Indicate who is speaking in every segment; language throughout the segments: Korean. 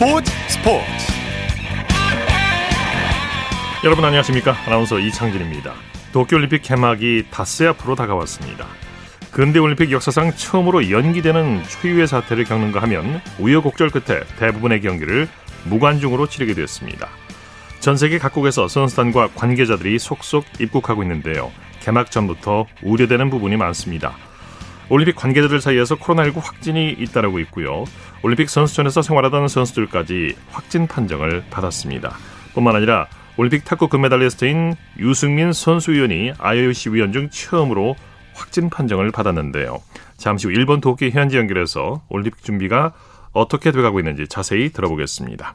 Speaker 1: 스포츠 스포츠. 여러분 안녕하십니까? 아나운서 이창진입니다. 도쿄올림픽 개막이 닷새 앞으로 다가왔습니다. 근대올림픽 역사상 처음으로 연기되는 초유의 사태를 겪는가 하면 우여곡절 끝에 대부분의 경기를 무관중으로 치르게 됐습니다. 전 세계 각국에서 선수단과 관계자들이 속속 입국하고 있는데요. 개막 전부터 우려되는 부분이 많습니다 올림픽 관계자들 사이에서 코로나19 확진이 잇따르고 있고요. 올림픽 선수촌에서 생활하던 선수들까지 확진 판정을 받았습니다. 뿐만 아니라 올림픽 탁구 금메달리스트인 유승민 선수위원이 IOC 위원 중 처음으로 확진 판정을 받았는데요. 잠시 후 일본 도쿄 현지 연결해서 올림픽 준비가 어떻게 돼가고 있는지 자세히 들어보겠습니다.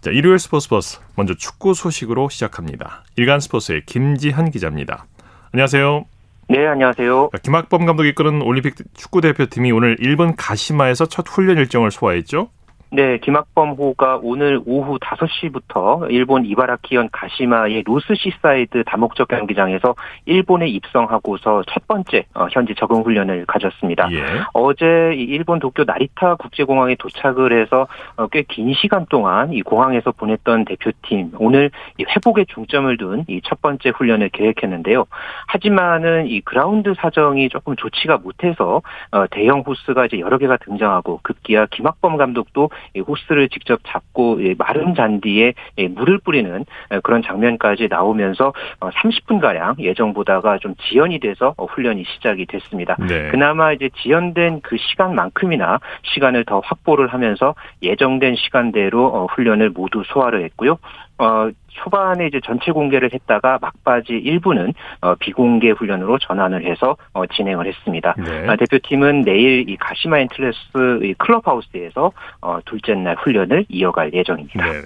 Speaker 1: 자, 일요일 스포츠 버스 먼저 축구 소식으로 시작합니다. 일간 스포츠의 김지한 기자입니다. 안녕하세요.
Speaker 2: 네, 안녕하세요.
Speaker 1: 김학범 감독이 이끄는 올림픽 축구 대표팀이 오늘 일본 가시마에서 첫 훈련 일정을 소화했죠?
Speaker 2: 네, 김학범 호가 오늘 오후 5시부터 일본 이바라키현 가시마의 노스시사이드 다목적 경기장에서 일본에 입성하고서 첫 번째 어, 현지 적응 훈련을 가졌습니다. 예. 어제 일본 도쿄 나리타 국제공항에 도착을 해서 어, 꽤긴 시간 동안 이 공항에서 보냈던 대표팀 오늘 회복에 중점을 둔 이 첫 번째 훈련을 계획했는데요. 하지만은 이 그라운드 사정이 조금 좋지가 못해서 어, 대형 호스가 이제 여러 개가 등장하고 급기야 김학범 감독도 호스를 직접 잡고 마른 잔디에 물을 뿌리는 그런 장면까지 나오면서 30분 어, 가량 예정보다가 좀 지연이 돼서 훈련이 시작이 됐습니다. 네. 그나마 이제 지연된 그 시간만큼이나 시간을 더 확보를 하면서 예정된 시간대로 어, 훈련을 모두 소화를 했고요. 어, 초반에 이제 전체 공개를 했다가 막바지 일부는 어, 비공개 훈련으로 전환을 해서 어, 진행을 했습니다. 네. 아, 대표팀은 내일 이 가시마 앤틀러스 이 클럽하우스에서 어, 둘째 날 훈련을 이어갈 예정입니다. 네.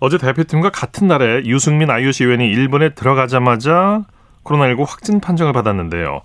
Speaker 1: 어제 대표팀과 같은 날에 유승민 IOC 위원이 일본에 들어가자마자 코로나19 확진 판정을 받았는데요.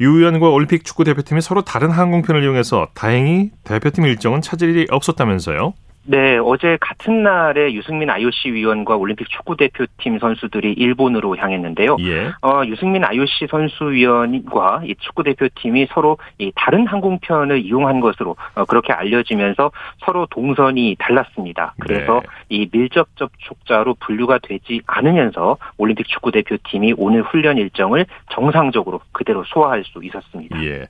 Speaker 1: 유 위원과 올림픽 축구 대표팀이 서로 다른 항공편을 이용해서 다행히 대표팀 일정은 차질 일이 없었다면서요?
Speaker 2: 네, 어제 같은 날에 유승민 IOC 위원과 올림픽 축구 대표팀 선수들이 일본으로 향했는데요. 예. 어, 유승민 IOC 선수 위원과 이 축구 대표팀이 서로 이 다른 항공편을 이용한 것으로 어, 그렇게 알려지면서 서로 동선이 달랐습니다. 그래서 네. 이 밀접 접촉자로 분류가 되지 않으면서 올림픽 축구 대표팀이 오늘 훈련 일정을 정상적으로 그대로 소화할 수 있었습니다. 예.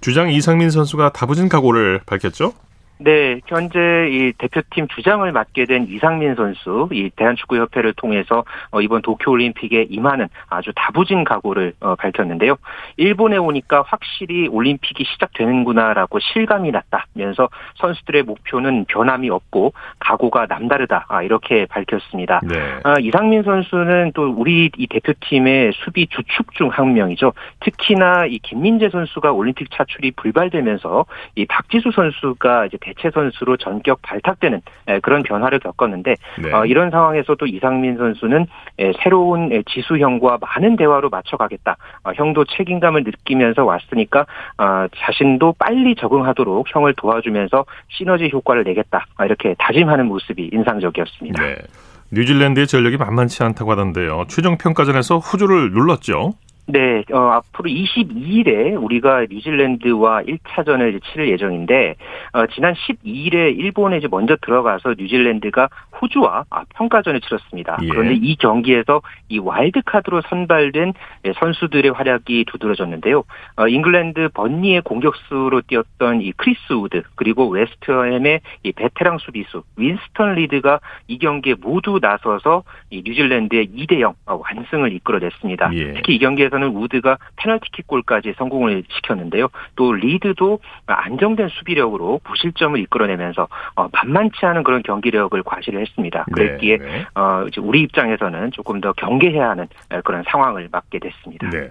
Speaker 1: 주장 이상민 선수가 다부진 각오를 밝혔죠?
Speaker 2: 네, 현재 이 대표팀 주장을 맡게 된 이상민 선수, 이 대한축구협회를 통해서 어, 이번 도쿄올림픽에 임하는 아주 다부진 각오를 어, 밝혔는데요. 일본에 오니까 확실히 올림픽이 시작되는구나라고 실감이 났다면서 선수들의 목표는 변함이 없고 각오가 남다르다 아, 이렇게 밝혔습니다. 네. 아, 이상민 선수는 또 우리 이 대표팀의 수비 주축 중 한 명이죠. 특히나 이 김민재 선수가 올림픽 차출이 불발되면서 이 박지수 선수가 이제 대체 선수로 전격 발탁되는 그런 변화를 겪었는데 네. 어, 이런 상황에서도 이상민 선수는 새로운 지수 형과 많은 대화로 맞춰가겠다. 어, 형도 책임감을 느끼면서 왔으니까 어, 자신도 빨리 적응하도록 형을 도와주면서 시너지 효과를 내겠다. 이렇게 다짐하는 모습이 인상적이었습니다. 네.
Speaker 1: 뉴질랜드의 전력이 만만치 않다고 하던데요. 최종 평가전에서 후주를 눌렀죠.
Speaker 2: 네, 어, 앞으로 22일에 우리가 뉴질랜드와 1차전을 이제 치를 예정인데, 어, 지난 12일에 일본에 이제 먼저 들어가서 뉴질랜드가 호주와 아, 평가전을 치렀습니다. 예. 그런데 이 경기에서 이 와일드카드로 선발된 선수들의 활약이 두드러졌는데요. 어, 잉글랜드 번리의 공격수로 뛰었던 이 크리스 우드, 그리고 웨스트햄의 이 베테랑 수비수 윈스턴 리드가 이 경기에 모두 나서서 이 뉴질랜드의 2대0 어, 완승을 이끌어냈습니다. 예. 특히 이 경기에서 경기에서는 우드가 페널티킥골까지 성공을 시켰는데요. 또 리드도 안정된 수비력으로 무실점을 이끌어내면서 어, 만만치 않은 그런 경기력을 과시를 했습니다. 그랬기에 네, 네. 어, 우리 입장에서는 조금 더 경계해야 하는 그런 상황을 맞게 됐습니다. 네.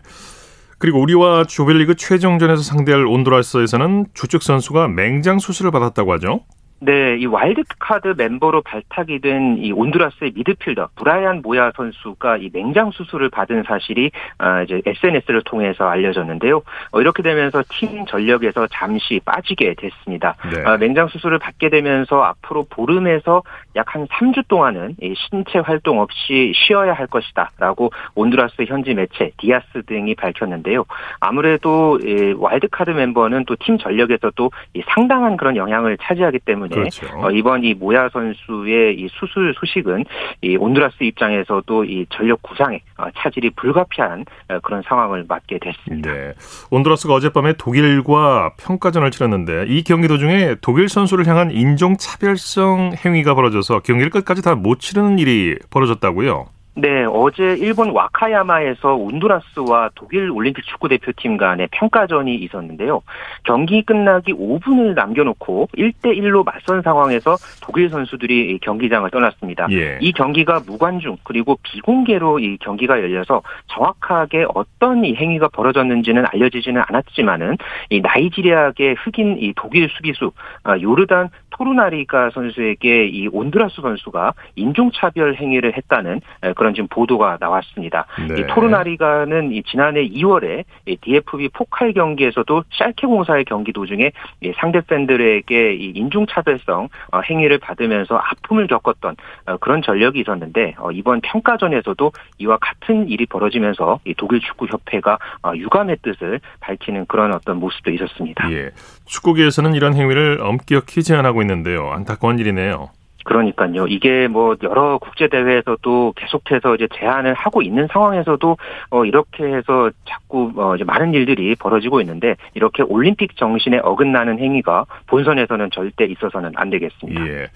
Speaker 1: 그리고 우리와 조별리그 최종전에서 상대할 온두라스에서는 주축 선수가 맹장 수술을 받았다고 하죠.
Speaker 2: 네, 이 와일드카드 멤버로 발탁이 된 이 온두라스의 미드필더 브라이안 모야 선수가 이 맹장 수술을 받은 사실이 아, 이제 SNS를 통해서 알려졌는데요. 어, 이렇게 되면서 팀 전력에서 잠시 빠지게 됐습니다. 네. 아, 맹장 수술을 받게 되면서 앞으로 보름에서 약 한 3주 동안은 이 신체 활동 없이 쉬어야 할 것이다라고 온두라스 현지 매체 디에스 등이 밝혔는데요. 아무래도 이 와일드카드 멤버는 또 팀 전력에서도 이 상당한 그런 영향을 차지하기 때문에 그렇죠. 어, 이번 이 모야 선수의 이 수술 소식은 이 온두라스 입장에서도 이 전력 구상에 어, 차질이 불가피한 어, 그런 상황을 맞게 됐습니다. 네.
Speaker 1: 온두라스가 어젯밤에 독일과 평가전을 치렀는데 이 경기 도중에 독일 선수를 향한 인종 차별성 행위가 벌어져서 경기를 끝까지 다 못 치르는 일이 벌어졌다고요.
Speaker 2: 네, 어제 일본 와카야마에서 온두라스와 독일 올림픽 축구 대표팀 간의 평가전이 있었는데요. 경기 끝나기 5분을 남겨놓고 1대1로 맞선 상황에서 독일 선수들이 경기장을 떠났습니다. 예. 이 경기가 무관중 그리고 비공개로 이 경기가 열려서 정확하게 어떤 이 행위가 벌어졌는지는 알려지지는 않았지만은 이 나이지리아계 흑인 이 독일 수비수 아, 요르단 토르나리가 선수에게 이 온두라스 선수가 인종차별 행위를 했다는 그런 지금 보도가 나왔습니다. 네. 이 토르나리가는 이 지난해 2월에 이 DFB 포칼 경기에서도 샬케 공사의 경기 도중에 상대 팬들에게 이 인종차별성 어, 행위를 받으면서 아픔을 겪었던 어, 그런 전력이 있었는데 어, 이번 평가전에서도 이와 같은 일이 벌어지면서 독일 축구 협회가 유감의 뜻을 밝히는 그런 어떤 모습도 있었습니다. 예.
Speaker 1: 축구계에서는 이런 행위를 엄격히 제한하고 있는데요. 안타까운 일이네요.
Speaker 2: 그러니까요. 이게 뭐 여러 국제 대회에서도 계속해서 이제 제한을 하고 있는 상황에서도 어 이렇게 해서 자꾸 어 이제 많은 일들이 벌어지고 있는데 이렇게 올림픽 정신에 어긋나는 행위가 본선에서는 절대 있어서는 안 되겠습니다. 예.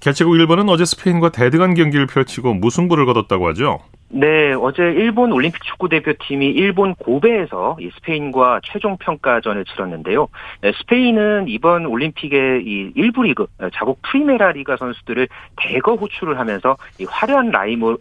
Speaker 1: 개최국 일본은 어제 스페인과 대등한 경기를 펼치고 무승부를 거뒀다고 하죠.
Speaker 2: 네, 어제 일본 올림픽 축구 대표팀이 일본 고베에서 이 스페인과 최종 평가전을 치렀는데요. 네, 스페인은 이번 올림픽의 이 1부 리그 자국 프리메라 리가 선수들을 대거 호출을 하면서 이 화려한 라이모,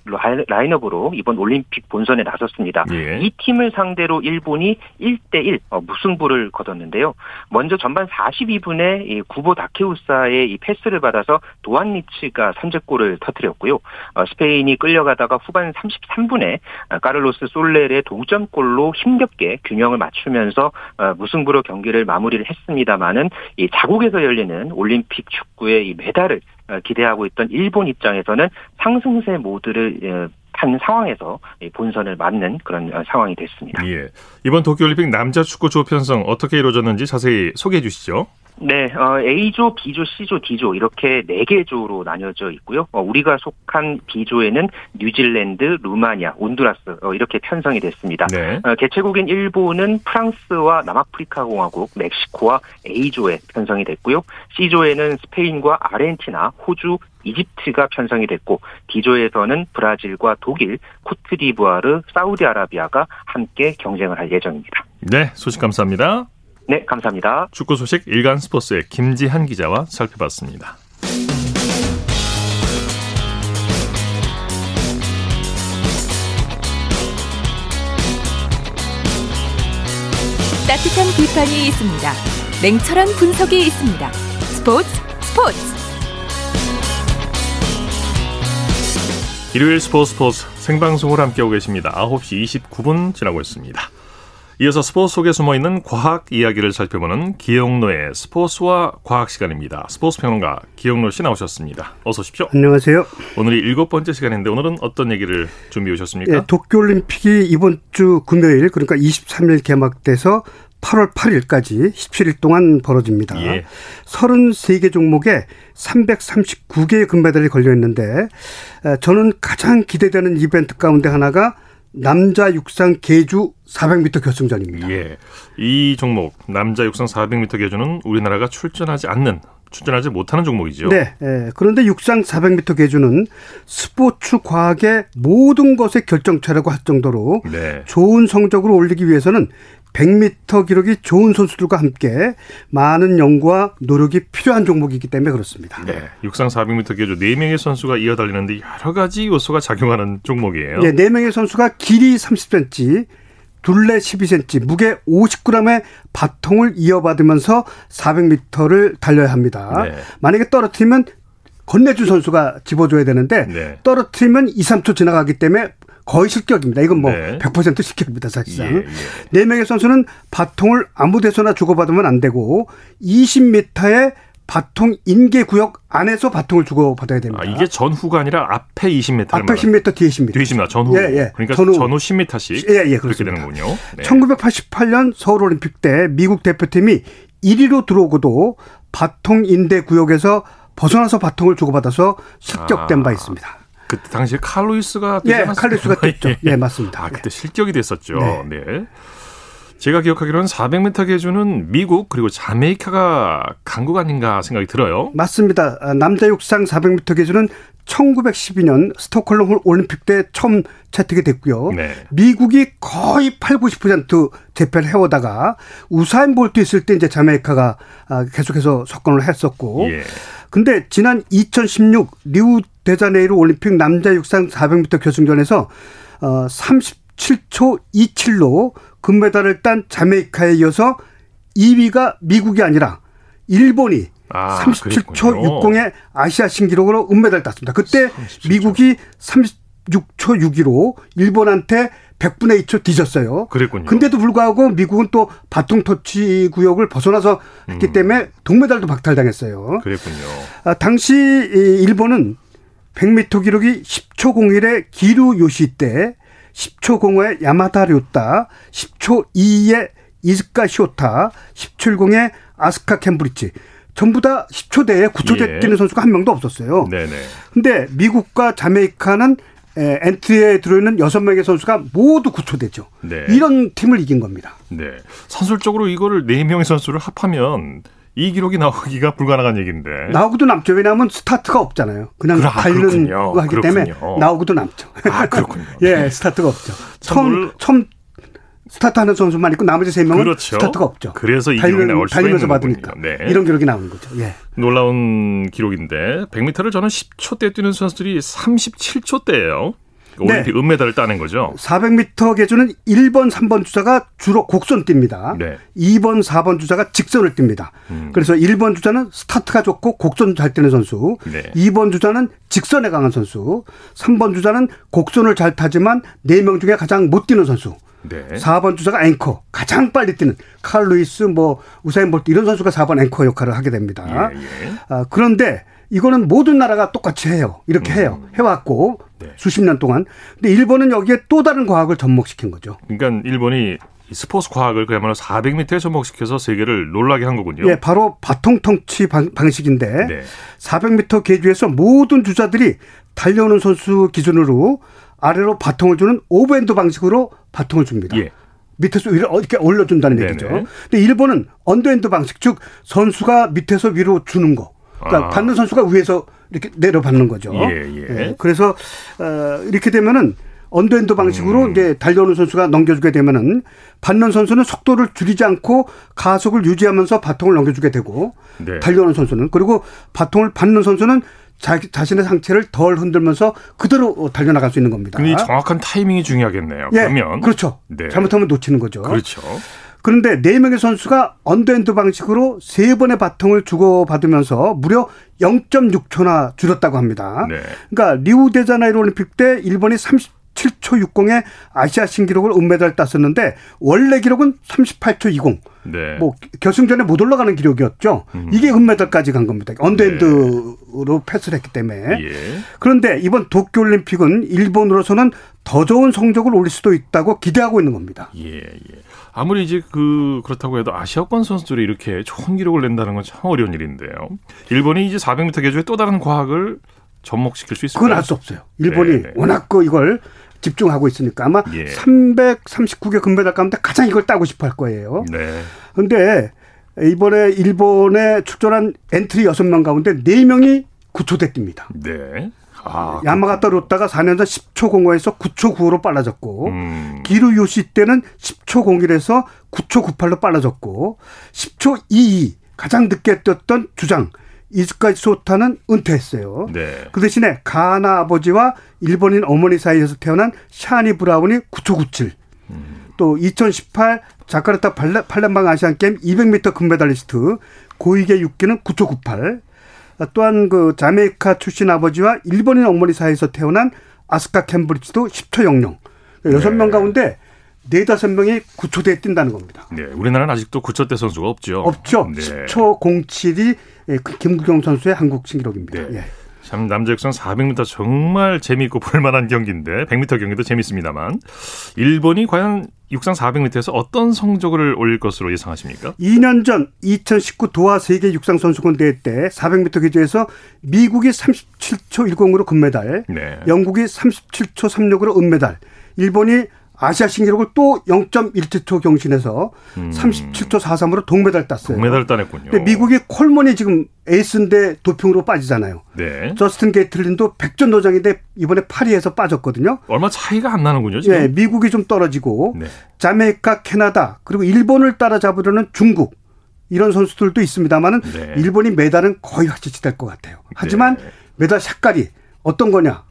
Speaker 2: 라인업으로 이번 올림픽 본선에 나섰습니다. 예. 이 팀을 상대로 일본이 1대1 어, 무승부를 거뒀는데요. 먼저 전반 42분에 이 구보 다케후사의 이 패스를 받아서 도안 리츠가 선제골을 터뜨렸고요. 어, 스페인이 끌려가다가 후반 30 33분에 까를로스 솔레의 동점골로 힘겹게 균형을 맞추면서 어, 무승부로 경기를 마무리를 했습니다마는 이 자국에서 열리는 올림픽 축구의 이 메달을 어, 기대하고 있던 일본 입장에서는 상승세 모드를 한 어, 상황에서 본선을 맞는 그런 상황이 됐습니다. 예.
Speaker 1: 이번 도쿄올림픽 남자 축구 조편성 어떻게 이루어졌는지 자세히 소개해 주시죠.
Speaker 2: 네, 어, A조, B조, C조, D조 이렇게 네 개 조로 나뉘어져 있고요. 어, 우리가 속한 B조에는 뉴질랜드, 루마니아, 온두라스 어, 이렇게 편성이 됐습니다. 네. 어, 개최국인 일본은 프랑스와 남아프리카 공화국, 멕시코와 A조에 편성이 됐고요. C조에는 스페인과 아르헨티나, 호주, 이집트가 편성이 됐고 D조에서는 브라질과 독일, 코트디부아르, 사우디아라비아가 함께 경쟁을 할 예정입니다.
Speaker 1: 네, 소식 감사합니다.
Speaker 2: 네, 감사합니다.
Speaker 1: 축구 소식 일간 스포츠의 김지한 기자와 살펴봤습니다.
Speaker 3: 따뜻한 비판이 있습니다. 냉철한 분석이 있습니다. 스포츠 스포츠.
Speaker 1: 일요일 스포츠 스포츠 생방송을 함께하고 계십니다. 9시 29분 지나고 있습니다. 이어서 스포츠 속에 숨어 있는 과학 이야기를 살펴보는 기영노의 스포츠와 과학 시간입니다. 스포츠 평론가 기영노 씨 나오셨습니다. 어서 오십시오.
Speaker 4: 안녕하세요.
Speaker 1: 오늘이 일곱 번째 시간인데 오늘은 어떤 얘기를 준비해 오셨습니까? 예,
Speaker 4: 도쿄올림픽이 이번 주 금요일 그러니까 23일 개막돼서 8월 8일까지 17일 동안 벌어집니다. 예. 33개 종목에 339개의 금메달이 걸려 있는데 저는 가장 기대되는 이벤트 가운데 하나가 남자 육상 계주 400m 결승전입니다. 예.
Speaker 1: 이 종목 남자 육상 400m 계주는 우리나라가 출전하지 않는 출전하지 못하는 종목이죠.
Speaker 4: 네. 예. 그런데 육상 400m 계주는 스포츠 과학의 모든 것의 결정체라고 할 정도로 네. 좋은 성적을 올리기 위해서는 100m 기록이 좋은 선수들과 함께 많은 연구와 노력이 필요한 종목이기 때문에 그렇습니다.
Speaker 1: 네. 육상 400m 계주 4명의 선수가 이어 달리는데 여러 가지 요소가 작용하는 종목이에요.
Speaker 4: 네, 4명의 선수가 길이 30cm, 둘레 12cm, 무게 50g의 바통을 이어받으면서 400m를 달려야 합니다. 네. 만약에 떨어뜨리면 건네준 선수가 집어줘야 되는데 네. 떨어뜨리면 2, 3초 지나가기 때문에 거의 실격입니다. 이건 뭐 네. 100% 실격입니다, 사실상. 예, 예. 네 명의 선수는 바통을 아무 데서나 주고받으면 안 되고 20m의 바통 인계 구역 안에서 바통을 주고 받아야 됩니다.
Speaker 1: 아, 이게 전후가 아니라 앞에 20m.
Speaker 4: 앞에 10m, 뒤에 10m.
Speaker 1: 뒤에 10m, 전후. 예, 예. 그러니까 전후, 전후 10m씩. 예, 예, 그렇게 되는군요.
Speaker 4: 네. 1988년 서울 올림픽 때 미국 대표팀이 1위로 들어오고도 바통 인대 구역에서 벗어나서 바통을 주고받아서 실격된 아. 바 있습니다.
Speaker 1: 그때 당시에 칼로이스가
Speaker 4: 예, 칼로이스가 됐죠. 예, 맞습니다.
Speaker 1: 아, 그때 실격이 됐었죠. 네. 네. 제가 기억하기로는 400m 계주는 미국 그리고 자메이카가 강국 아닌가 생각이 들어요.
Speaker 4: 맞습니다. 아, 남자 육상 400m 계주는 1912년 스톡홀름 올림픽 때 처음 채택이 됐고요. 네. 미국이 거의 8, 90% 재패를 해오다가 우사인 볼트 있을 때 이제 자메이카가 아, 계속해서 석권을 했었고. 예. 근데 지난 2016 리우 데자네이루 올림픽 남자 육상 400m 결승전에서 어 37초 27로 금메달을 딴 자메이카에 이어서 2위가 미국이 아니라 일본이 아, 37초 그랬군요. 60의 아시아 신기록으로 은메달 땄습니다. 그때 37초. 미국이 36초 6위로 일본한테 100분의 2초 뒤졌어요.
Speaker 1: 그랬군요.
Speaker 4: 근데도 불구하고 미국은 또 바통 터치 구역을 벗어나서 했기 음. 때문에 동메달도 박탈당했어요.
Speaker 1: 그랬군요.
Speaker 4: 아, 당시 일본은 100m 기록이 10초 01의 기루 요시 때 10초 05의 야마다 료타, 10초 2의 이즈카 시오타, 10초 10의 아스카 캠브리치. 전부 다 10초대에 9초대 예. 뛰는 선수가 한 명도 없었어요. 네네. 근데 미국과 자메이카는 엔트리에 들어있는 6명의 선수가 모두 9초대죠. 네. 이런 팀을 이긴 겁니다.
Speaker 1: 네. 선술적으로 이거를 4명의 선수를 합하면 이 기록이 나오기가 불가능한 얘기인데.
Speaker 4: 나오고도 남죠. 왜냐하면 스타트가 없잖아요. 그냥 아, 달리는 거 하기 그렇군요. 때문에 나오고도 남죠.
Speaker 1: 아, 그렇군요.
Speaker 4: 예, 스타트가 없죠. 처음, 처음 스타트하는 선수만 있고 나머지 세 명은 그렇죠. 스타트가 없죠.
Speaker 1: 그래서 수가
Speaker 4: 달리면서 받으니까 네. 이런 기록이 나오는 거죠. 예.
Speaker 1: 놀라운 기록인데 100m를 저는 10초대 뛰는 선수들이 37초대예요. 올림픽 네. 은메달을 따낸 거죠.
Speaker 4: 400m 계주는 1번, 3번 주자가 주로 곡선 뜁니다. 네. 2번, 4번 주자가 직선을 뜁니다. 음. 그래서 1번 주자는 스타트가 좋고 곡선 잘 뛰는 선수, 네. 2번 주자는 직선에 강한 선수, 3번 주자는 곡선을 잘 타지만 4명 중에 가장 못 뛰는 선수. 네. 4번 주자가 앵커 가장 빨리 뛰는 칼 루이스 뭐 우사인 볼트 이런 선수가 4번 앵커 역할을 하게 됩니다. 예, 예. 아, 그런데 이거는 모든 나라가 똑같이 해요. 이렇게 음. 해요. 해왔고 네. 수십 년 동안. 근데 일본은 여기에 또 다른 과학을 접목시킨 거죠.
Speaker 1: 그러니까 일본이 스포츠 과학을 그야말로 400m에 접목시켜서 세계를 놀라게 한 거군요.
Speaker 4: 예, 바로 바통 터치 방식인데 네. 400m 계주에서 모든 주자들이 달려오는 선수 기준으로 아래로 바통을 주는 오버핸드 방식으로 바통을 줍니다. 예. 밑에서 위로 이렇게 올려준다는 네네. 얘기죠. 근데 일본은 언더핸드 방식, 즉 선수가 밑에서 위로 주는 거. 그러니까 아. 받는 선수가 위에서 이렇게 내려받는 거죠. 예, 예. 예. 그래서 어, 이렇게 되면은 언더핸드 방식으로 음. 이제 달려오는 선수가 넘겨주게 되면은 받는 선수는 속도를 줄이지 않고 가속을 유지하면서 바통을 넘겨주게 되고 네. 달려오는 선수는 그리고 바통을 받는 선수는 자기 자신의 상체를 덜 흔들면서 그대로 달려나갈 수 있는 겁니다.
Speaker 1: 근데 정확한 타이밍이 중요하겠네요.
Speaker 4: 예, 그러면 그렇죠. 네. 잘못하면 놓치는 거죠.
Speaker 1: 그렇죠.
Speaker 4: 그런데 네 명의 선수가 언더핸드 방식으로 세 번의 바통을 주고받으면서 무려 0.6초나 줄였다고 합니다. 네. 그러니까 리우 데자네이루 올림픽 때 일본이 37초 60의 아시아 신기록을 은메달 땄었는데 원래 기록은 38초 20. 네. 뭐 결승전에 못 올라가는 기록이었죠. 음. 이게 은메달까지 간 겁니다. 언더핸드로 네. 패스를 했기 때문에. 예. 그런데 이번 도쿄 올림픽은 일본으로서는 더 좋은 성적을 올릴 수도 있다고 기대하고 있는 겁니다.
Speaker 1: 예, 예. 아무리 이제 그 그렇다고 해도 아시아권 선수들이 이렇게 좋은 기록을 낸다는 건 참 어려운 일인데요. 일본이 이제 400m 계주에 또 다른 과학을 접목시킬 수 있을까요?
Speaker 4: 그건 할수 없어요. 일본이 네. 워낙 그 이걸 집중하고 있으니까 아마 예. 339개 금메달 가운데 가장 이걸 따고 싶어 할 거예요. 네. 근데 이번에 일본에 출전한 엔트리 6명 가운데 4명이 9초대 뜁니다. 네. 아, 야마가타 료타가 4년 전 10초 05에서 9초 95로 빨라졌고 음. 기류 요시히데는 10초 01에서 9초 98로 빨라졌고 10초 22 가장 늦게 뛰었던 주장 이즈카 쇼타는 은퇴했어요. 네. 그 대신에 가나 아버지와 일본인 어머니 사이에서 태어난 사니 브라운이 9초 97. 음. 또 2018 자카르타 팔렘방 아시안 게임 200m 금메달리스트 고이게 육기는 9초 98. 또한 그 자메이카 출신 아버지와 일본인 어머니 사이에서 태어난 아스카 캠브리지도 10초 00. 여섯 명 네. 가운데 네 다섯 명이 9초대에 뛴다는 겁니다.
Speaker 1: 네, 우리나라는 아직도 9초대 선수가 없죠.
Speaker 4: 없죠. 네. 10초 07이 그 김구경 선수의 한국 신기록입니다. 네. 예.
Speaker 1: 참 남자 육상 400m 정말 재미있고 볼만한 경기인데 100m 경기도 재밌습니다만 일본이 과연 육상 400m에서 어떤 성적을 올릴 것으로 예상하십니까?
Speaker 4: 2년 전 2019 도하 세계 육상 선수권 대회 때 400m 기조에서 미국이 37초 10으로 금메달, 네. 영국이 37초 36으로 은메달, 일본이 아시아 신기록을 또 0.17초 경신해서 음. 37초 43으로 동메달 땄어요.
Speaker 1: 동메달 따냈군요.
Speaker 4: 근데 미국이 콜몬이 지금 에이스인데 도핑으로 빠지잖아요. 네. 저스틴 게이틀린도 백전 노장인데 이번에 파리에서 빠졌거든요.
Speaker 1: 얼마 차이가 안 나는군요. 지금.
Speaker 4: 네, 미국이 좀 떨어지고 네. 자메이카, 캐나다 그리고 일본을 따라잡으려는 중국 이런 선수들도 있습니다만은 네. 일본이 메달은 거의 확실시 될것 같아요. 하지만 네. 메달 색깔이 어떤 거냐?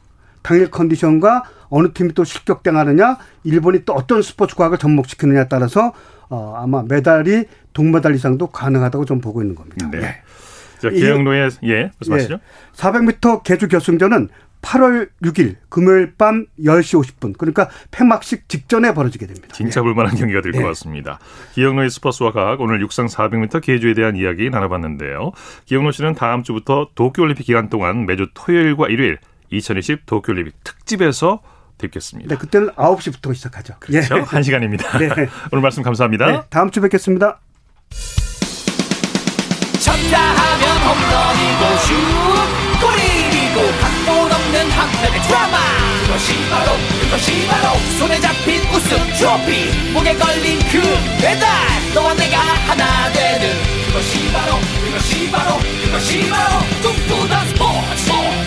Speaker 4: 당일 컨디션과 어느 팀이 또 실격당하느냐, 일본이 또 어떤 스포츠 과학을 접목시키느냐에 따라서 어, 아마 메달이 동메달 이상도 가능하다고 좀 보고 있는 겁니다. 네. 네.
Speaker 1: 자, 기영로의 예, 말씀하시죠. 예,
Speaker 4: 400m 개주 결승전은 8월 6일 금요일 밤 10시 50분 그러니까 폐막식 직전에 벌어지게 됩니다.
Speaker 1: 진짜 볼만한 경기가 될것 네. 같습니다. 기영로의 스포츠와 과학 오늘 육상 400m 개주에 대한 이야기 나눠봤는데요. 기영로 씨는 다음 주부터 도쿄올림픽 기간 동안 매주 토요일과 일요일 2020 도쿄올림픽 특집에서 뵙겠습니다.
Speaker 4: 네, 그때는 9시부터 시작하죠.
Speaker 1: 그렇죠. 예. 1시간입니다. 네. 오늘 말씀 감사합니다. 네,
Speaker 4: 다음 주 뵙겠습니다. 쳤다 하면 홈런이고 슛 골이고 각본 없는 한편의 드라마 그것이 바로 그것이 바로 손에 잡힌 우승 트로피 목에 걸린 그 배달 너와 내가 하나 되는 그것이 바로 그것이 바로 그것이 바로 꿈꾸던 스포츠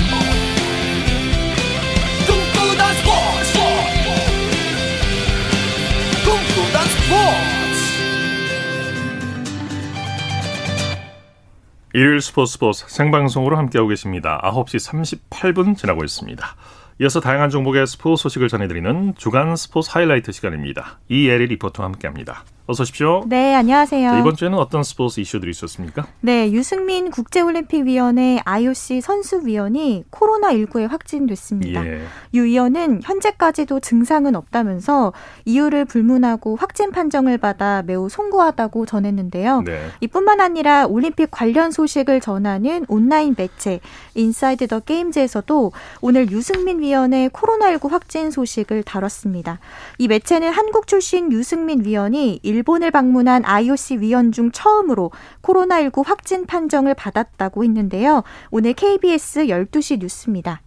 Speaker 1: 일요일 스포츠 스포츠 생방송으로 함께하고 계십니다. 9시 38분 지나고 있습니다. 이어서 다양한 종목의 스포츠 소식을 전해드리는 주간 스포츠 하이라이트 시간입니다. 이에리 리포터와 함께합니다. 어서 오십시오.
Speaker 5: 네, 안녕하세요.
Speaker 1: 자, 이번 주에는 어떤 스포츠 이슈들이 있었습니까?
Speaker 5: 네, 유승민 국제올림픽위원회 IOC 선수위원이 코로나19에 확진됐습니다. 예. 유 위원은 현재까지도 증상은 없다면서 이유를 불문하고 확진 판정을 받아 매우 송구하다고 전했는데요. 네. 이뿐만 아니라 올림픽 관련 소식을 전하는 온라인 매체 인사이드 더 게임즈에서도 오늘 유승민 위원의 코로나19 확진 소식을 다뤘습니다. 이 매체는 한국 출신 유승민 위원이 일본을 방문한 IOC 위원 중 처음으로 코로나19 확진 판정을 받았다고 했는데요. 오늘 KBS 12시 뉴스입니다.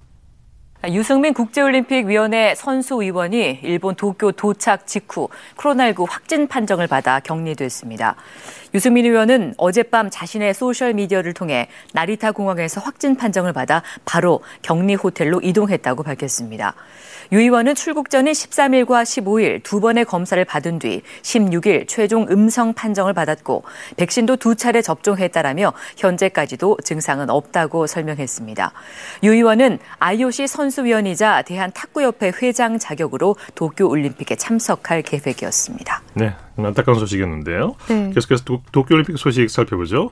Speaker 6: 유승민 국제올림픽위원회 선수위원이 일본 도쿄 도착 직후 코로나19 확진 판정을 받아 격리됐습니다. 유승민 의원은 어젯밤 자신의 소셜미디어를 통해 나리타 공항에서 확진 판정을 받아 바로 격리 호텔로 이동했다고 밝혔습니다. 유 의원은 출국 전인 13일과 15일 두 번의 검사를 받은 뒤 16일 최종 음성 판정을 받았고 백신도 두 차례 접종했다라며 현재까지도 증상은 없다고 설명했습니다. 유 의원은 IOC 선수위원이자 대한탁구협회 회장 자격으로 도쿄올림픽에 참석할 계획이었습니다.
Speaker 1: 네, 안타까운 소식이었는데요. 네. 계속해서 도, 도쿄올림픽 소식 살펴보죠.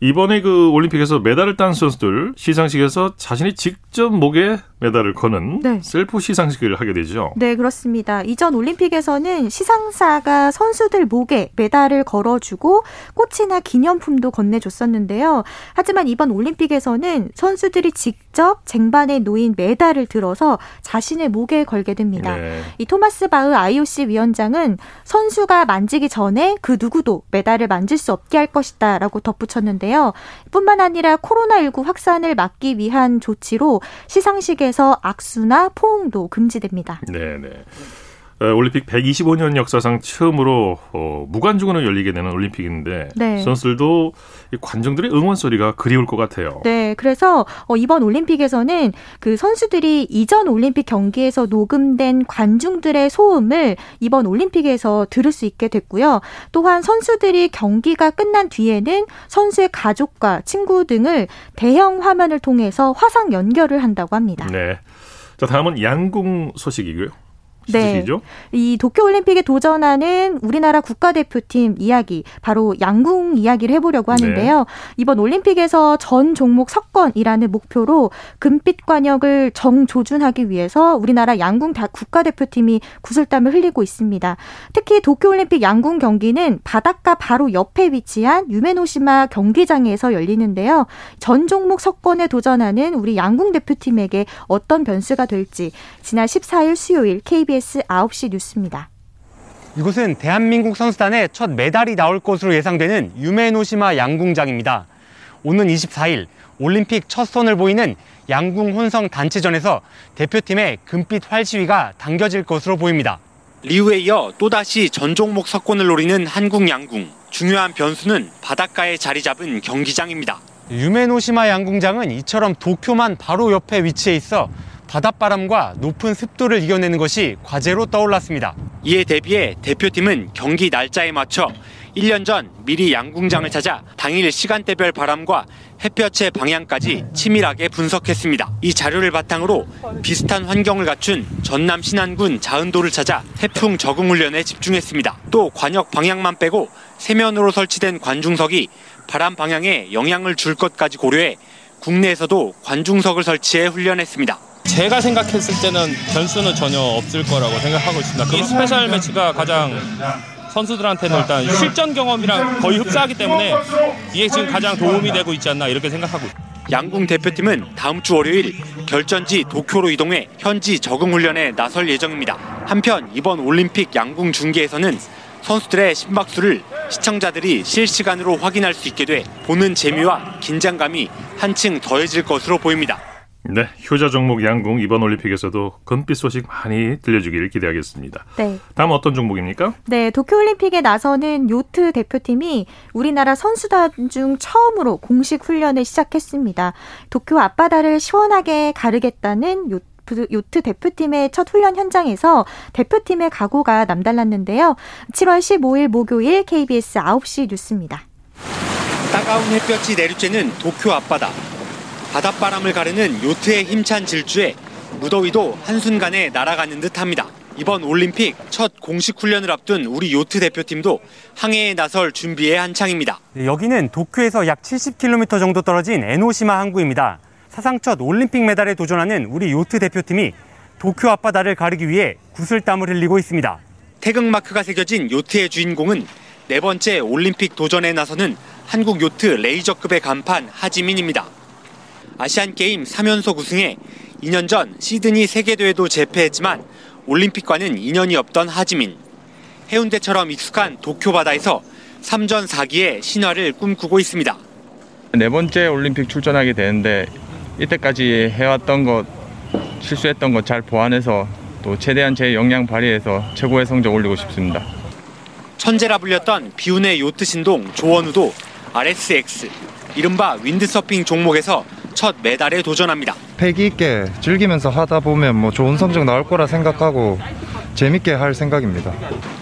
Speaker 1: 이번에 그 올림픽에서 메달을 딴 선수들 시상식에서 자신이 직접 목에 메달을 거는 네. 셀프 시상식을 하게 되죠.
Speaker 5: 네, 그렇습니다. 이전 올림픽에서는 시상사가 선수들 목에 메달을 걸어주고 꽃이나 기념품도 건네줬었는데요. 하지만 이번 올림픽에서는 선수들이 직접 쟁반에 놓인 메달을 들어서 자신의 목에 걸게 됩니다. 네. 이 토마스 바흐 IOC 위원장은 선수가 만지기 전에 그 누구도 메달을 만질 수 없게 할 것이다라고 덧붙였는데요. 뿐만 아니라 코로나19 확산을 막기 위한 조치로 시상식에 에서 악수나 포옹도 금지됩니다.
Speaker 1: 네, 네. 어, 올림픽 125년 역사상 처음으로 어, 무관중으로 열리게 되는 올림픽인데 네. 선수들도 관중들의 응원 소리가 그리울 것 같아요.
Speaker 5: 네, 그래서 어, 이번 올림픽에서는 그 선수들이 이전 올림픽 경기에서 녹음된 관중들의 소음을 이번 올림픽에서 들을 수 있게 됐고요. 또한 선수들이 경기가 끝난 뒤에는 선수의 가족과 친구 등을 대형 화면을 통해서 화상 연결을 한다고 합니다.
Speaker 1: 네. 자, 다음은 양궁 소식이고요. 시죠
Speaker 5: 네. 이 도쿄올림픽에 도전하는 우리나라 국가대표팀 이야기, 바로 양궁 이야기를 해보려고 하는데요. 네. 이번 올림픽에서 전 종목 석권이라는 목표로 금빛 관역을 정조준하기 위해서 우리나라 양궁 국가대표팀이 구슬땀을 흘리고 있습니다. 특히 도쿄올림픽 양궁 경기는 바닷가 바로 옆에 위치한 유메노시마 경기장에서 열리는데요. 전 종목 석권에 도전하는 우리 양궁 대표팀에게 어떤 변수가 될지 지난 14일 수요일 KBS 9시 뉴스입니다.
Speaker 7: 이곳은 대한민국 선수단의 첫 메달이 나올 것으로 예상되는 유메노시마 양궁장입니다. 오는 24일 올림픽 첫 선을 보이는 양궁 혼성 단체전에서 대표팀의 금빛 활시위가 당겨질 것으로 보입니다. 리우에 이어 또다시 전 종목 석권을 노리는 한국 양궁. 중요한 변수는 바닷가에 자리 잡은 경기장입니다. 유메노시마 양궁장은 이처럼 도쿄만 바로 옆에 위치해 있어 바닷바람과 높은 습도를 이겨내는 것이 과제로 떠올랐습니다. 이에 대비해 대표팀은 경기 날짜에 맞춰 1년 전 미리 양궁장을 찾아 당일 시간대별 바람과 햇볕의 방향까지 치밀하게 분석했습니다. 이 자료를 바탕으로 비슷한 환경을 갖춘 전남 신안군 자은도를 찾아 태풍 적응 훈련에 집중했습니다. 또 과녁 방향만 빼고 세 면으로 설치된 관중석이 바람 방향에 영향을 줄 것까지 고려해 국내에서도 관중석을 설치해 훈련했습니다.
Speaker 8: 제가 생각했을 때는 변수는 전혀 없을 거라고 생각하고 있습니다. 이 스페셜 매치가 가장 선수들한테는 일단 실전 경험이랑 거의 흡사하기 때문에 이게 지금 가장 도움이 되고 있지 않나 이렇게 생각하고 있습니다.
Speaker 7: 양궁 대표팀은 다음 주 월요일 결전지 도쿄로 이동해 현지 적응 훈련에 나설 예정입니다. 한편 이번 올림픽 양궁 중계에서는 선수들의 심박수를 시청자들이 실시간으로 확인할 수 있게 돼 보는 재미와 긴장감이 한층 더해질 것으로 보입니다.
Speaker 1: 네, 효자 종목 양궁 이번 올림픽에서도 금빛 소식 많이 들려주길 기대하겠습니다. 네. 다음 어떤 종목입니까?
Speaker 5: 네, 도쿄 올림픽에 나서는 요트 대표팀이 우리나라 선수단 중 처음으로 공식 훈련을 시작했습니다. 도쿄 앞바다를 시원하게 가르겠다는 요트 요트 대표팀의 첫 훈련 현장에서 대표팀의 각오가 남달랐는데요. 7월 15일 목요일 KBS 9시 뉴스입니다.
Speaker 7: 따가운 햇볕이 내리쬐는 도쿄 앞바다. 바닷바람을 가르는 요트의 힘찬 질주에 무더위도 한순간에 날아가는 듯합니다. 이번 올림픽 첫 공식 훈련을 앞둔 우리 요트 대표팀도 항해에 나설 준비에 한창입니다. 네, 여기는 도쿄에서 약 70km 정도 떨어진 에노시마 항구입니다. 사상 첫 올림픽 메달에 도전하는 우리 요트 대표팀이 도쿄 앞바다를 가르기 위해 구슬땀을 흘리고 있습니다. 태극 마크가 새겨진 요트의 주인공은 네 번째 올림픽 도전에 나서는 한국 요트 레이저급의 간판 하지민입니다. 아시안 게임 3연속 우승에 2년 전 시드니 세계대회도 재패했지만 올림픽과는 인연이 없던 하지민. 해운대처럼 익숙한 도쿄 바다에서 3전 4기의 신화를 꿈꾸고 있습니다.
Speaker 9: 네 번째 올림픽 출전하게 되는데 이때까지 해왔던 것, 실수했던 것 잘 보완해서 또 최대한 제 역량 발휘해서 최고의 성적 올리고 싶습니다.
Speaker 7: 천재라 불렸던 비운의 요트 신동 조원우도 RSX, 이른바 윈드서핑 종목에서 첫 메달에 도전합니다.
Speaker 10: 패기 있게 즐기면서 하다 보면 뭐 좋은 성적 나올 거라 생각하고 재밌게 할 생각입니다.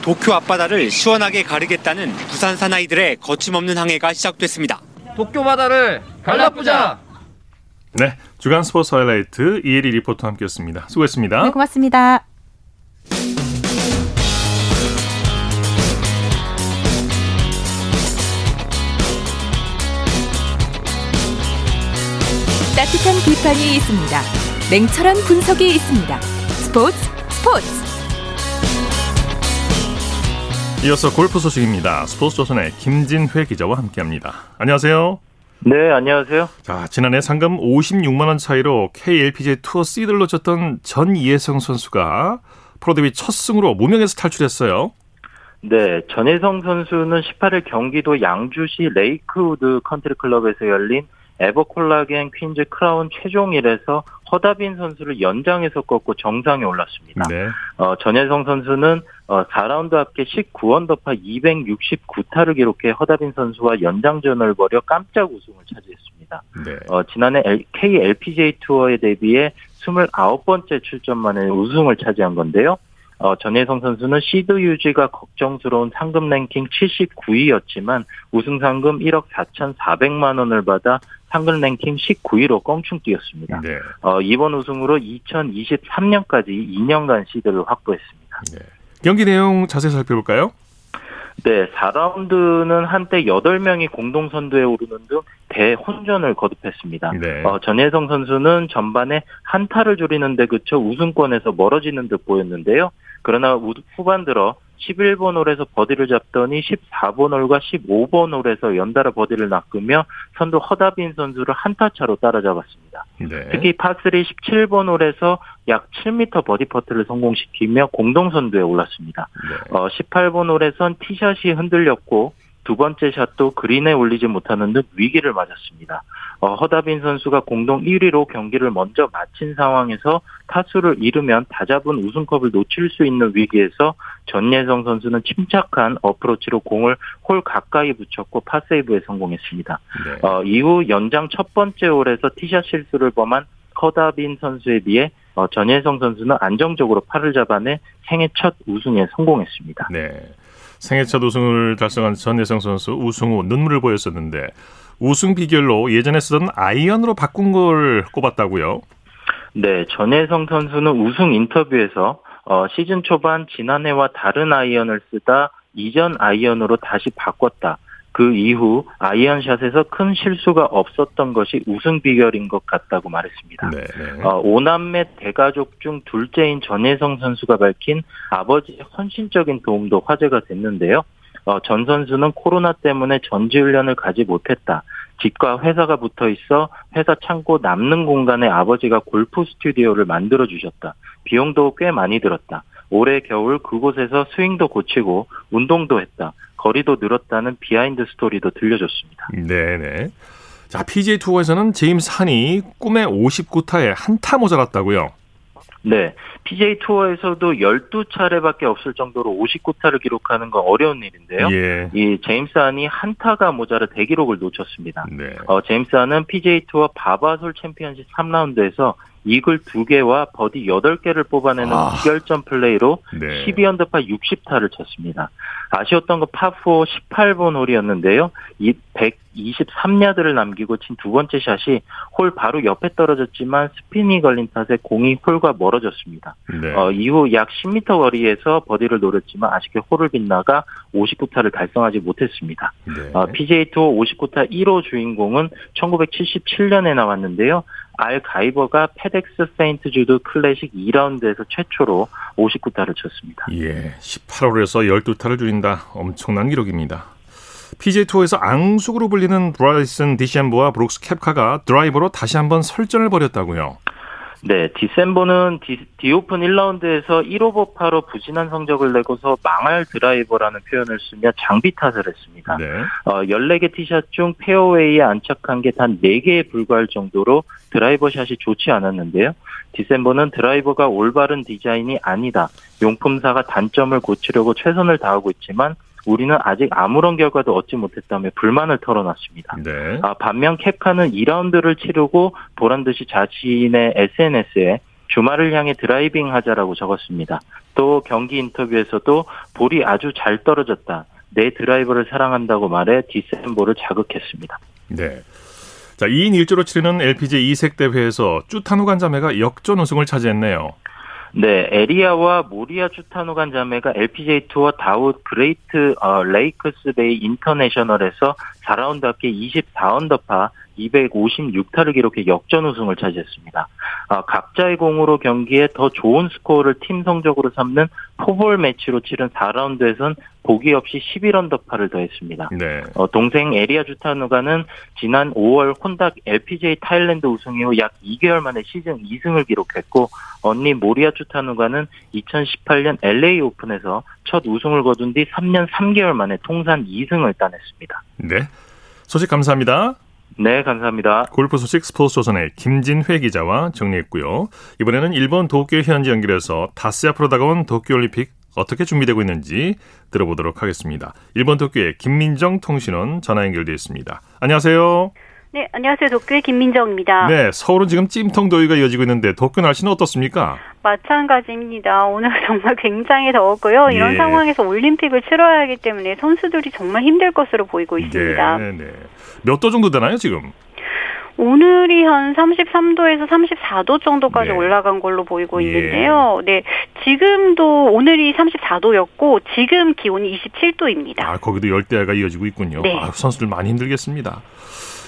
Speaker 7: 도쿄 앞바다를 시원하게 가르겠다는 부산 사나이들의 거침없는 항해가 시작됐습니다.
Speaker 11: 도쿄 바다를 갈라보자.
Speaker 1: 네, 주간 스포츠 하이라이트 이혜리 리포터 함께했습니다. 수고했습니다.
Speaker 5: 네, 고맙습니다.
Speaker 3: 따뜻한 비판이 있습니다. 냉철한 분석이 있습니다. 스포츠 스포츠.
Speaker 1: 이어서 골프 소식입니다. 스포츠 조선의 김진회 기자와 함께합니다. 안녕하세요.
Speaker 12: 네, 안녕하세요.
Speaker 1: 자, 지난해 상금 56만 원 차이로 KLPGA 투어 시드를 놓쳤던 전예성 선수가 프로 데뷔 첫 승으로 무명에서 탈출했어요.
Speaker 12: 네, 전예성 선수는 18일 경기도 양주시 레이크우드 컨트리 클럽에서 열린 에버콜라겐 퀸즈 크라운 최종일에서 허다빈 선수를 연장에서 꺾고 정상에 올랐습니다. 네. 어, 전예성 선수는 어, 4라운드 합계 19언더파 269타를 기록해 허다빈 선수와 연장전을 벌여 깜짝 우승을 차지했습니다. 네. 어, 지난해 KLPGA 투어에 데뷔해 29번째 출전 만에 우승을 차지한 건데요. 어, 전예성 선수는 시드 유지가 걱정스러운 상금 랭킹 79위였지만 우승 상금 1억 4,400만 원을 받아 상근 랭킹 19위로 껑충 뛰었습니다. 네. 어, 이번 우승으로 2023년까지 2년간 시드를 확보했습니다.
Speaker 1: 네. 경기 내용 자세히 살펴볼까요?
Speaker 12: 네, 4라운드는 한때 8명이 공동 선두에 오르는 등 대혼전을 거듭했습니다. 네. 어, 전예성 선수는 전반에 한타를 줄이는 데 그쳐 우승권에서 멀어지는 듯 보였는데요. 그러나 후반 들어 11번 홀에서 버디를 잡더니 14번 홀과 15번 홀에서 연달아 버디를 낚으며 선두 허다빈 선수를 한타 차로 따라잡았습니다. 네. 특히 파3 17번 홀에서 약 7m 버디 퍼트를 성공시키며 공동 선두에 올랐습니다. 네. 어, 18번 홀에선 티샷이 흔들렸고 두 번째 샷도 그린에 올리지 못하는 등 위기를 맞았습니다. 어, 허다빈 선수가 공동 1위로 경기를 먼저 마친 상황에서 타수를 잃으면 다잡은 우승컵을 놓칠 수 있는 위기에서 전예성 선수는 침착한 어프로치로 공을 홀 가까이 붙였고 파세이브에 성공했습니다. 네. 어, 이후 연장 첫 번째 홀에서 티샷 실수를 범한 허다빈 선수에 비해 어, 전예성 선수는 안정적으로 팔을 잡아내 생애 첫 우승에 성공했습니다.
Speaker 1: 네. 생애 첫 우승을 달성한 전예성 선수 우승 후 눈물을 보였었는데 우승 비결로 예전에 쓰던 아이언으로 바꾼 걸 꼽았다고요?
Speaker 12: 네, 전혜성 선수는 우승 인터뷰에서 어, 시즌 초반 지난해와 다른 아이언을 쓰다 이전 아이언으로 다시 바꿨다. 그 이후 아이언샷에서 큰 실수가 없었던 것이 우승 비결인 것 같다고 말했습니다. 네, 네. 어, 오남매 대가족 중 둘째인 전혜성 선수가 밝힌 아버지의 헌신적인 도움도 화제가 됐는데요. 어, 전 선수는 코로나 때문에 전지훈련을 가지 못했다. 집과 회사가 붙어 있어 회사 창고 남는 공간에 아버지가 골프 스튜디오를 만들어 주셨다. 비용도 꽤 많이 들었다. 올해 겨울 그곳에서 스윙도 고치고 운동도 했다. 거리도 늘었다는 비하인드 스토리도 들려줬습니다.
Speaker 1: 네네. 자, PGA 투어에서는 제임스 한이 꿈의 59타에 한타 모자랐다고요?
Speaker 12: 네. PGA 투어에서도 12차례밖에 없을 정도로 59타를 기록하는 건 어려운 일인데요. 예. 이 제임스 한이 한타가 모자라 대기록을 놓쳤습니다. 네. 어, 제임스 한은 PGA 투어 바바솔 챔피언십 3라운드에서 이글 2개와 버디 8개를 뽑아내는 아. 무결점 플레이로 네. 12언더파 60타를 쳤습니다. 아쉬웠던 건 파4 18번 홀이었는데요. 이 123야드를 남기고 친 두 번째 샷이 홀 바로 옆에 떨어졌지만 스핀이 걸린 탓에 공이 홀과 멀어졌습니다. 네. 어, 이후 약 10m 거리에서 버디를 노렸지만 아쉽게 홀을 빗나가 59타를 달성하지 못했습니다. 네. 어, PGA 투어 59타 1호 주인공은 1977년에 나왔는데요. 알 가이버거가 페덱스 세인트 주드 클래식 2라운드에서 최초로 59타를 쳤습니다.
Speaker 1: 예, 18홀에서 12타를 줄인다. 엄청난 기록입니다. PGA 투어에서 앙숙으로 불리는 브라이슨 디섐보와 브룩스 켑카가 드라이버로 다시 한번 설전을 벌였다고요.
Speaker 12: 네, 디섐보는 디, 디오픈 1라운드에서 1오버 파로 부진한 성적을 내고서 망할 드라이버라는 표현을 쓰며 장비 탓을 했습니다. 네. 어, 14개 티샷 중 페어웨이에 안착한 게 단 4개에 불과할 정도로 드라이버 샷이 좋지 않았는데요. 디섐보는 드라이버가 올바른 디자인이 아니다. 용품사가 단점을 고치려고 최선을 다하고 있지만 우리는 아직 아무런 결과도 얻지 못했다며 불만을 털어놨습니다. 네. 아, 반면 켑카는 2라운드를 치르고 보란 듯이 자신의 SNS에 주말을 향해 드라이빙 하자라고 적었습니다. 또 경기 인터뷰에서도 볼이 아주 잘 떨어졌다. 내 드라이버를 사랑한다고 말해 디섐보를 자극했습니다.
Speaker 1: 네. 자, 2인 1조로 치르는 LPGA 이색 대회에서 쭈타누깐 자매가 역전 우승을 차지했네요.
Speaker 12: 네, 에리야와 모리야 쭈타누깐 자매가 LPGA 투어 다우 그레이트 어, 레이크스 베이 인터내셔널에서 4라운드 합계 24언더파 256타를 기록해 역전 우승을 차지했습니다. 아, 각자의 공으로 경기해 더 좋은 스코어를 팀 성적으로 삼는 포볼 매치로 치른 4라운드에선 보기 없이 11언더파를 더했습니다. 네. 어, 동생 에리야 쭈타누깐은 지난 5월 혼다 LPGA 타일랜드 우승 이후 약 2개월 만에 시즌 2승을 기록했고 언니 모리야 쭈타누깐은 2018년 LA 오픈에서 첫 우승을 거둔 뒤 3년 3개월 만에 통산 2승을 따냈습니다.
Speaker 1: 네. 소식 감사합니다.
Speaker 12: 네, 감사합니다.
Speaker 1: 골프 소식 스포츠 조선의 김진회 기자와 정리했고요. 이번에는 일본 도쿄 현지 연결해서 다스 앞으로 다가온 도쿄올림픽 어떻게 준비되고 있는지 들어보도록 하겠습니다. 일본 도쿄의 김민정 통신원 전화 연결되어 있습니다. 안녕하세요.
Speaker 13: 네, 안녕하세요. 도쿄의 김민정입니다.
Speaker 1: 네, 서울은 지금 찜통 더위가 이어지고 있는데 도쿄 날씨는 어떻습니까?
Speaker 13: 마찬가지입니다. 오늘 정말 굉장히 더웠고요. 이런 예. 상황에서 올림픽을 치러야 하기 때문에 선수들이 정말 힘들 것으로 보이고 있습니다.
Speaker 1: 네, 네. 몇 도 정도 되나요, 지금?
Speaker 13: 오늘이 한 33도에서 34도 정도까지 네. 올라간 걸로 보이고 예. 있는데요. 네. 지금도 오늘이 34도였고 지금 기온이 27도입니다.
Speaker 1: 아, 거기도 열대야가 이어지고 있군요. 네. 아, 선수들 많이 힘들겠습니다.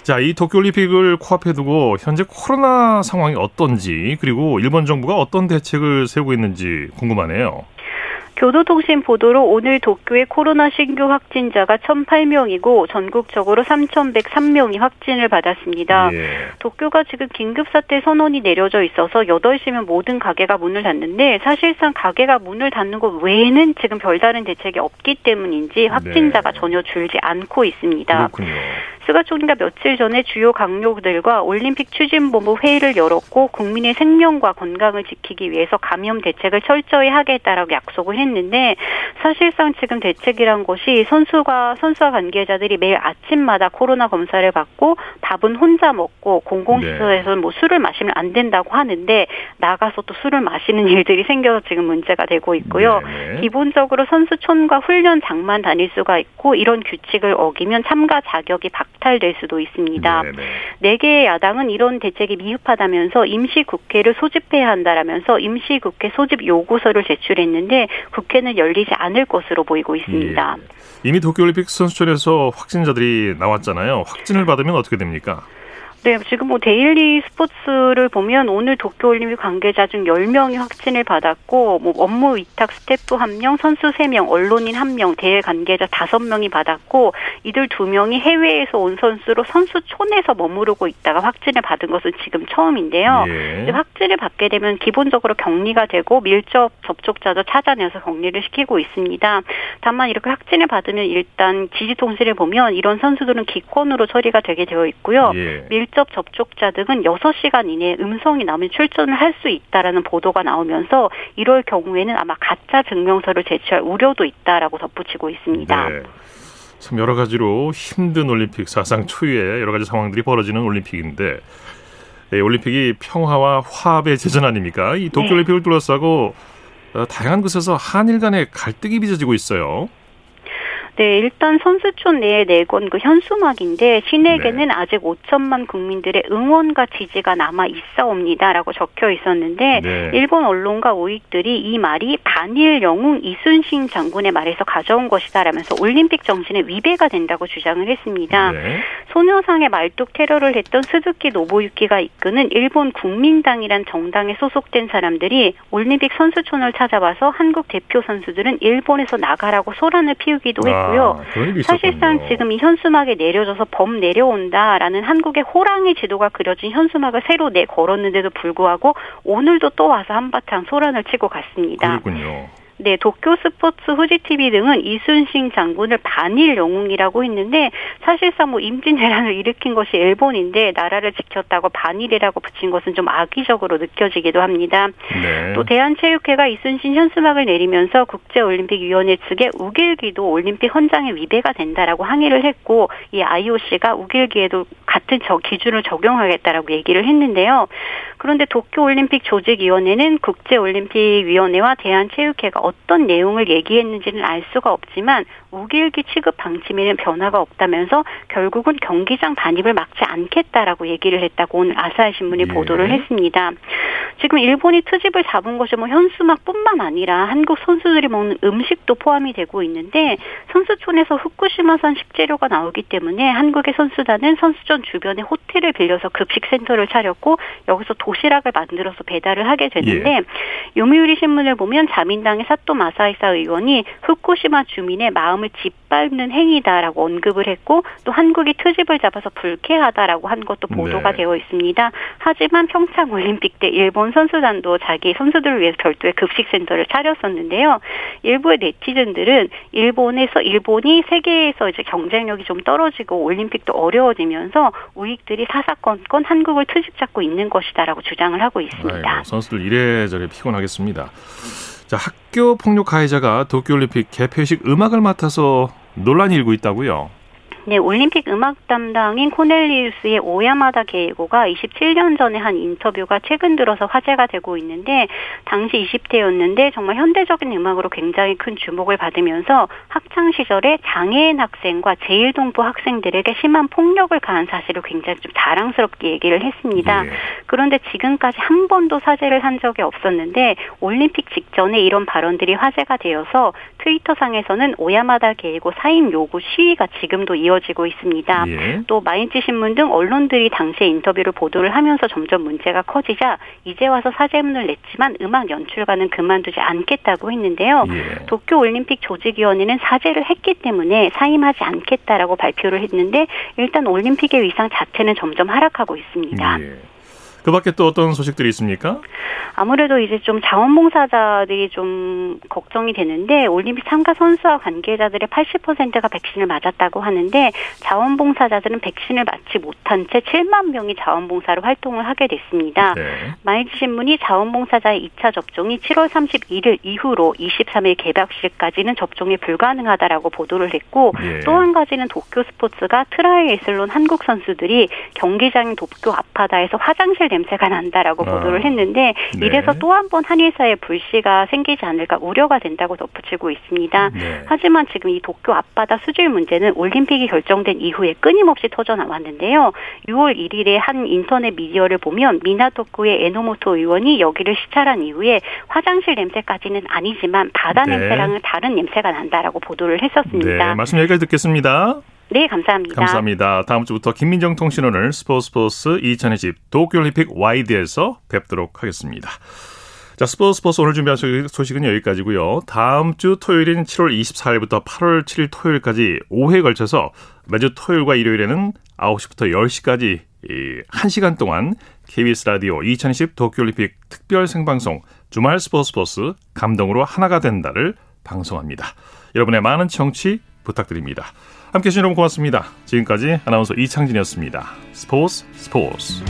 Speaker 1: 자, 이 도쿄올림픽을 코앞에 두고 현재 코로나 상황이 어떤지 그리고 일본 정부가 어떤 대책을 세우고 있는지 궁금하네요.
Speaker 13: 교도통신 보도로 오늘 도쿄의 코로나 신규 확진자가 1,008명이고 전국적으로 3,103명이 확진을 받았습니다. 예. 도쿄가 지금 긴급사태 선언이 내려져 있어서 8시면 모든 가게가 문을 닫는데 사실상 가게가 문을 닫는 것 외에는 지금 별다른 대책이 없기 때문인지 확진자가 네. 전혀 줄지 않고 있습니다.
Speaker 1: 그렇군요.
Speaker 13: 스가 총리가 며칠 전에 주요 강요들과 올림픽 추진본부 회의를 열었고 국민의 생명과 건강을 지키기 위해서 감염 대책을 철저히 하겠다라고 약속을 했는데 사실상 지금 대책이란 것이 선수가 선수와 관계자들이 매일 아침마다 코로나 검사를 받고 밥은 혼자 먹고 공공시설에서는 뭐 술을 마시면 안 된다고 하는데 나가서 또 술을 마시는 일들이 생겨서 지금 문제가 되고 있고요. 네 기본적으로 선수촌과 훈련장만 다닐 수가 있고 이런 규칙을 어기면 참가 자격이 박 박탈될 수도 있습니다. 네 개의 야당은 이런 대책이 미흡하다면서 임시 국회를 소집해야 한다라면서 임시 국회 소집 요구서를 제출했는데 국회는 열리지 않을 것으로 보이고 있습니다. 예.
Speaker 1: 이미 도쿄올림픽 선수촌에서 확진자들이 나왔잖아요. 확진을 받으면 어떻게 됩니까?
Speaker 13: 네, 지금 뭐 데일리 스포츠를 보면 오늘 도쿄올림픽 관계자 중 10명이 확진을 받았고 뭐 업무 위탁 스태프 1명, 선수 3명, 언론인 1명, 대회 관계자 5명이 받았고 이들 2명이 해외에서 온 선수로 선수촌에서 머무르고 있다가 확진을 받은 것은 지금 처음인데요. 예. 확진을 받게 되면 기본적으로 격리가 되고 밀접 접촉자도 찾아내서 격리를 시키고 있습니다. 다만 이렇게 확진을 받으면 일단 지지통신을 보면 이런 선수들은 기권으로 처리가 되게 되어 있고요. 예. 밀 직접 접촉자 등은 6시간 이내에 음성이 나오면 출전을 할 수 있다라는 보도가 나오면서 이럴 경우에는 아마 가짜 증명서를 제출할 우려도 있다라고 덧붙이고 있습니다. 네.
Speaker 1: 참 여러 가지로 힘든 올림픽 사상 초유의 여러 가지 상황들이 벌어지는 올림픽인데 네, 올림픽이 평화와 화합의 제전 아닙니까? 이 도쿄올림픽을 네. 둘러싸고 어, 다양한 곳에서 한일 간의 갈등이 빚어지고 있어요.
Speaker 13: 네, 일단 선수촌 내에 내건 그 현수막인데 신에게는 네. 아직 5천만 국민들의 응원과 지지가 남아 있어옵니다라고 적혀 있었는데 네. 일본 언론과 우익들이 이 말이 반일 영웅 이순신 장군의 말에서 가져온 것이다라면서 올림픽 정신에 위배가 된다고 주장을 했습니다. 네. 소녀상의 말뚝 테러를 했던 스즈키 노부유키가 이끄는 일본 국민당이란 정당에 소속된 사람들이 올림픽 선수촌을 찾아와서 한국 대표 선수들은 일본에서 나가라고 소란을 피우기도 했고 있고요. 아, 사실상 지금 이 현수막에 내려져서 범 내려온다라는 한국의 호랑이 지도가 그려진 현수막을 새로 내 걸었는데도 불구하고 오늘도 또 와서 한바탕 소란을 치고 갔습니다.
Speaker 1: 그렇군요.
Speaker 13: 네, 도쿄 스포츠 후지TV 등은 이순신 장군을 반일 영웅이라고 했는데 사실상 뭐 임진왜란을 일으킨 것이 일본인데 나라를 지켰다고 반일이라고 붙인 것은 좀 악의적으로 느껴지기도 합니다. 네. 또 대한체육회가 이순신 현수막을 내리면서 국제올림픽위원회 측에 우길기도 올림픽 헌장에 위배가 된다라고 항의를 했고 이 IOC가 우길기에도 같은 저 기준을 적용하겠다라고 얘기를 했는데요. 그런데 도쿄올림픽 조직위원회는 국제올림픽위원회와 대한체육회가 어떤 내용을 얘기했는지는 알 수가 없지만 우길기 취급 방침에는 변화가 없다면서 결국은 경기장 반입을 막지 않겠다라고 얘기를 했다고 오늘 아사히 신문이 예. 보도를 했습니다. 지금 일본이 트집을 잡은 것이 뭐 현수막뿐만 아니라 한국 선수들이 먹는 음식도 포함이 되고 있는데 선수촌에서 후쿠시마산 식재료가 나오기 때문에 한국의 선수단은 선수촌 주변에 호텔을 빌려서 급식 센터를 차렸고 여기서 도시락을 만들어서 배달을 하게 되는데 예. 요미우리 신문을 보면 자민당의 사또 마사이사 의원이 후쿠시마 주민의 마음을 마음을 짓밟는 행위다라고 언급을 했고 또 한국이 트집을 잡아서 불쾌하다라고 한 것도 보도가 네. 되어 있습니다. 하지만 평창 올림픽 때 일본 선수단도 자기 선수들을 위해서 별도의 급식 센터를 차렸었는데요. 일부의 네티즌들은 일본에서 일본이 세계에서 이제 경쟁력이 좀 떨어지고 올림픽도 어려워지면서 우익들이 사사건건 한국을 트집 잡고 있는 것이다라고 주장을 하고 있습니다. 아이고,
Speaker 1: 선수들 이래저래 피곤하겠습니다. 자, 학교 폭력 가해자가 도쿄올림픽 개폐식 음악을 맡아서 논란이 일고 있다고요?
Speaker 13: 네, 올림픽 음악 담당인 코넬리우스의 오야마다 게이고가 27년 전에 한 인터뷰가 최근 들어서 화제가 되고 있는데 당시 20대였는데 정말 현대적인 음악으로 굉장히 큰 주목을 받으면서 학창 시절에 장애인 학생과 제1동부 학생들에게 심한 폭력을 가한 사실을 굉장히 좀 자랑스럽게 얘기를 했습니다. 예. 그런데 지금까지 한 번도 사죄를 한 적이 없었는데 올림픽 직전에 이런 발언들이 화제가 되어서 트위터상에서는 오야마다 게이고 사임 요구 시위가 지금도 이어 이어지고 있습니다. 예. 또 마인츠 신문 등 언론들이 당시에 인터뷰를 보도를 하면서 점점 문제가 커지자 이제 와서 사죄문을 냈지만 음악 연출가는 그만두지 않겠다고 했는데요. 예. 도쿄 올림픽 조직위원회는 사죄를 했기 때문에 사임하지 않겠다라고 발표를 했는데 일단 올림픽의 위상 자체는 점점 하락하고 있습니다. 예.
Speaker 1: 그 밖에 또 어떤 소식들이 있습니까?
Speaker 13: 아무래도 이제 좀 자원봉사자들이 좀 걱정이 되는데 올림픽 참가 선수와 관계자들의 80%가 백신을 맞았다고 하는데 자원봉사자들은 백신을 맞지 못한 채 7만 명이 자원봉사로 활동을 하게 됐습니다. 네. 마이니치 신문이 자원봉사자의 2차 접종이 7월 31일 이후로 23일 개막식까지는 접종이 불가능하다라고 보도를 했고 네. 또 한 가지는 도쿄 스포츠가 트라이애슬론 한국 선수들이 경기장인 도쿄 아파다에서 화장실 냄새가 난다라고 아. 보도를 했는데 네. 이래서 또 한번 사이에 불씨가 생기지 않을까 우려가 된다고 덧붙이고 있습니다. 네. 하지만 지금 이 도쿄 앞바다 수질 문제는 올림픽이 결정된 이후에 끊임없이 터져 나왔는데요. 6월 1일에 한 인터넷 미디어를 보면 미나토쿠의 에노모토 의원이 여기를 시찰한 이후에 화장실 냄새까지는 아니지만 바다 네. 냄새랑은 다른 냄새가 난다라고 보도를 했었습니다.
Speaker 1: 네, 말씀 여기까지 듣겠습니다.
Speaker 13: 네, 감사합니다.
Speaker 1: 감사합니다. 다음 주부터 김민정 통신원을 스포츠 스포츠 2020 도쿄올림픽 와이드에서 뵙도록 하겠습니다. 자, 스포츠 스포츠 오늘 준비한 소식은 여기까지고요. 다음 주 토요일인 7월 24일부터 8월 7일 토요일까지 5회에 걸쳐서 매주 토요일과 일요일에는 9시부터 10시까지 1시간 동안 KBS 라디오 2020 도쿄올림픽 특별 생방송 주말 스포츠 스포츠 감동으로 하나가 된다를 방송합니다. 여러분의 많은 청취 부탁드립니다. 함께 해 주신 여러분 고맙습니다. 지금까지 아나운서 이창진이었습니다. 스포츠 스포츠